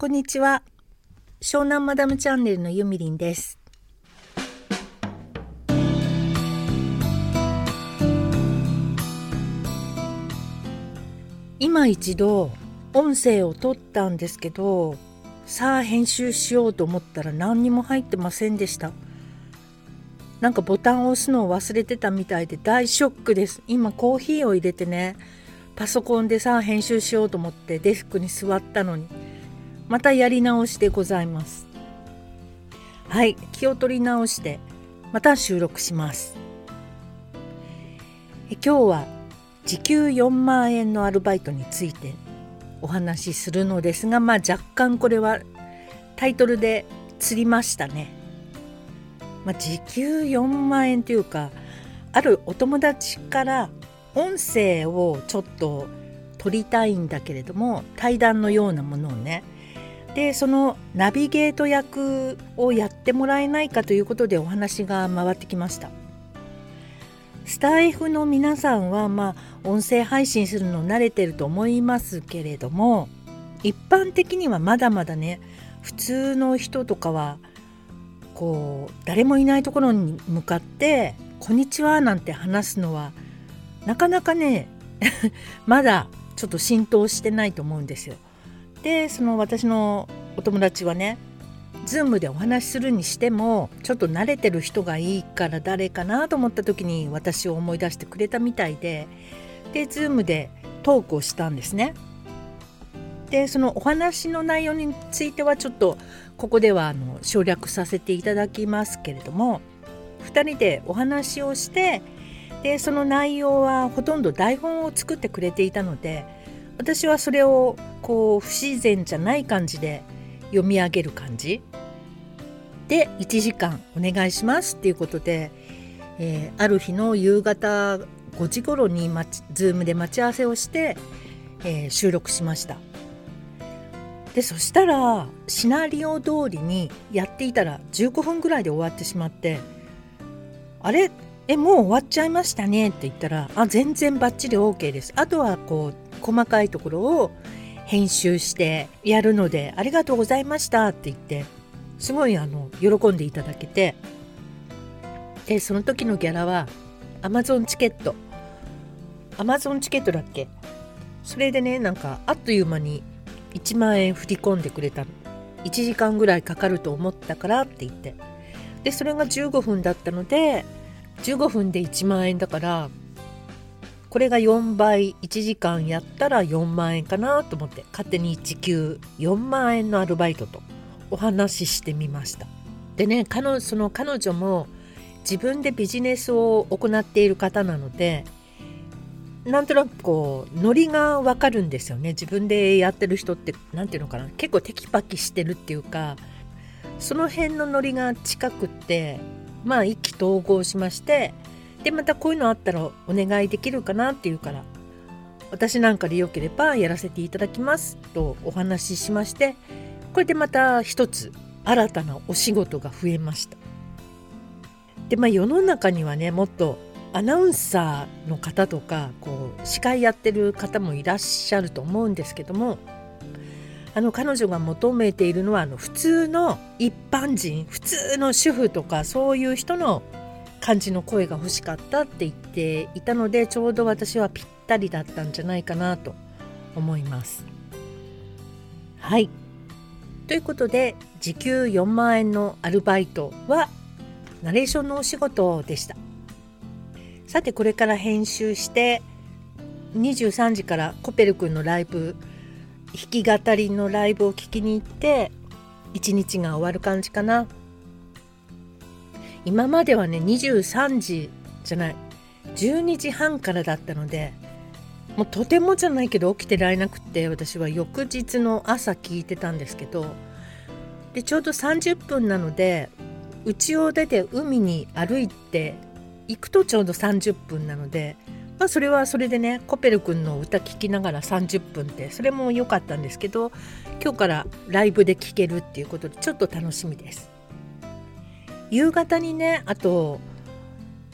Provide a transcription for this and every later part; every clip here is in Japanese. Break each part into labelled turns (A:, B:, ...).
A: こんにちは。湘南マダムチャンネルのゆみりんです。今一度音声を取ったんですけどさあ編集しようと思ったら何にも入ってませんでした。なんかボタンを押すのを忘れてたみたいで大ショックです。今コーヒーを入れてねパソコンでさあ編集しようと思ってデスクに座ったのに。またやり直しでございます。はい気を取り直してまた収録します。え今日は時給4万円のアルバイトについてお話しするのですがまあ若干これはタイトルで釣りましたね。まあ、時給4万円というかあるお友達から音声をちょっと取りたいんだけれども対談のようなものをねでそのナビゲート役をやってもらえないかということでお話が回ってきましたスタイフの皆さんはまあ音声配信するの慣れてると思いますけれども一般的にはまだまだね普通の人とかはこう誰もいないところに向かって「こんにちは」なんて話すのはなかなかね まだちょっと浸透してないと思うんですよ。でその私のお友達はね Zoom でお話しするにしてもちょっと慣れてる人がいいから誰かなと思った時に私を思い出してくれたみたいでで Zoom でトークをしたんですね。でそのお話の内容についてはちょっとここではあの省略させていただきますけれども2人でお話をしてでその内容はほとんど台本を作ってくれていたので私はそれをこう不自然じゃない感じで読み上げる感じ。で1時間お願いしますっていうことで、えー、ある日の夕方5時頃に待ち Zoom で待ち合わせをして、えー、収録しました。でそしたらシナリオ通りにやっていたら15分ぐらいで終わってしまって「あれ？えもう終わっちゃいましたね」って言ったら「あ全然バッチリ OK です」あとはこう細かいところを編集してやるので「ありがとうございました」って言ってすごいあの喜んでいただけてでその時のギャラは Amazon チケット。Amazon チケットだっけ？それでねなんかあっという間に1万円振り込んでくれたの。1時間ぐらいかかると思ったからって言って。でそれが15分だったので15分で1万円だからこれが4倍1時間やったら4万円かなと思って勝手に時給4万円のアルバイトとお話ししてみました。でね彼その彼女も自分でビジネスを行っている方なのでなんとなくこうノリがわかるんですよね。自分でやってる人って何て言うのかな結構テキパキしてるっていうかその辺のノリが近くってまあ意気投合しましてでまたこういうのあったらお願いできるかなっていうから私なんかでよければやらせていただきますとお話ししましてこれでまた一つ新たなお仕事が増えました。でまあ世の中にはねもっとアナウンサーの方とかこう司会やってる方もいらっしゃると思うんですけどもあの彼女が求めているのはあの普通の一般人普通の主婦とかそういう人の感じの声が欲しかったって言っていたのでちょうど私はぴったりだったんじゃないかなと思います。はいということで時給4万円のアルバイトはナレーションのお仕事でした。さてこれから編集して23時からコペル君のライブ弾き語りのライブを聴きに行って一日が終わる感じかな今まではね23時じゃない12時半からだったのでもうとてもじゃないけど起きてられなくて私は翌日の朝聞いてたんですけどでちょうど30分なので家を出て海に歩いて行くとちょうど30分なので、まあ、それはそれでねコペル君の歌聴きながら30分ってそれも良かったんですけど今日からライブで聴けるっていうことでちょっと楽しみです。夕方にねあと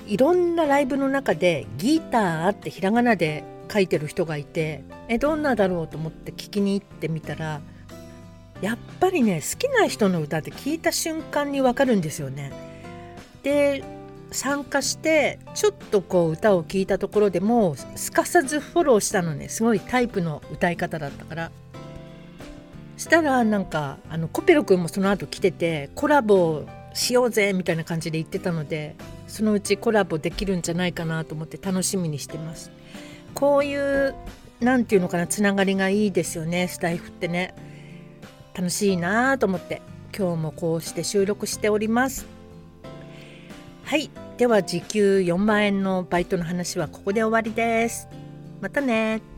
A: いろんなライブの中でギターってひらがなで書いてる人がいてえどんなだろうと思って聞きに行ってみたらやっぱりね好きな人の歌って聞いた瞬間にわかるんですよね。で参加してちょっとこう歌を聴いたところでもすかさずフォローしたのねすごいタイプの歌い方だったからしたらなんかあのコペロ君もその後来ててコラボしようぜみたいな感じで言ってたのでそのうちコラボできるんじゃないかなと思って楽しみにしてます。こういう何て言うのかなつながりがいいですよねスタイフってね。楽しいなと思って今日もこうして収録しております。はいでは時給4万円のバイトの話はここで終わりです。またね。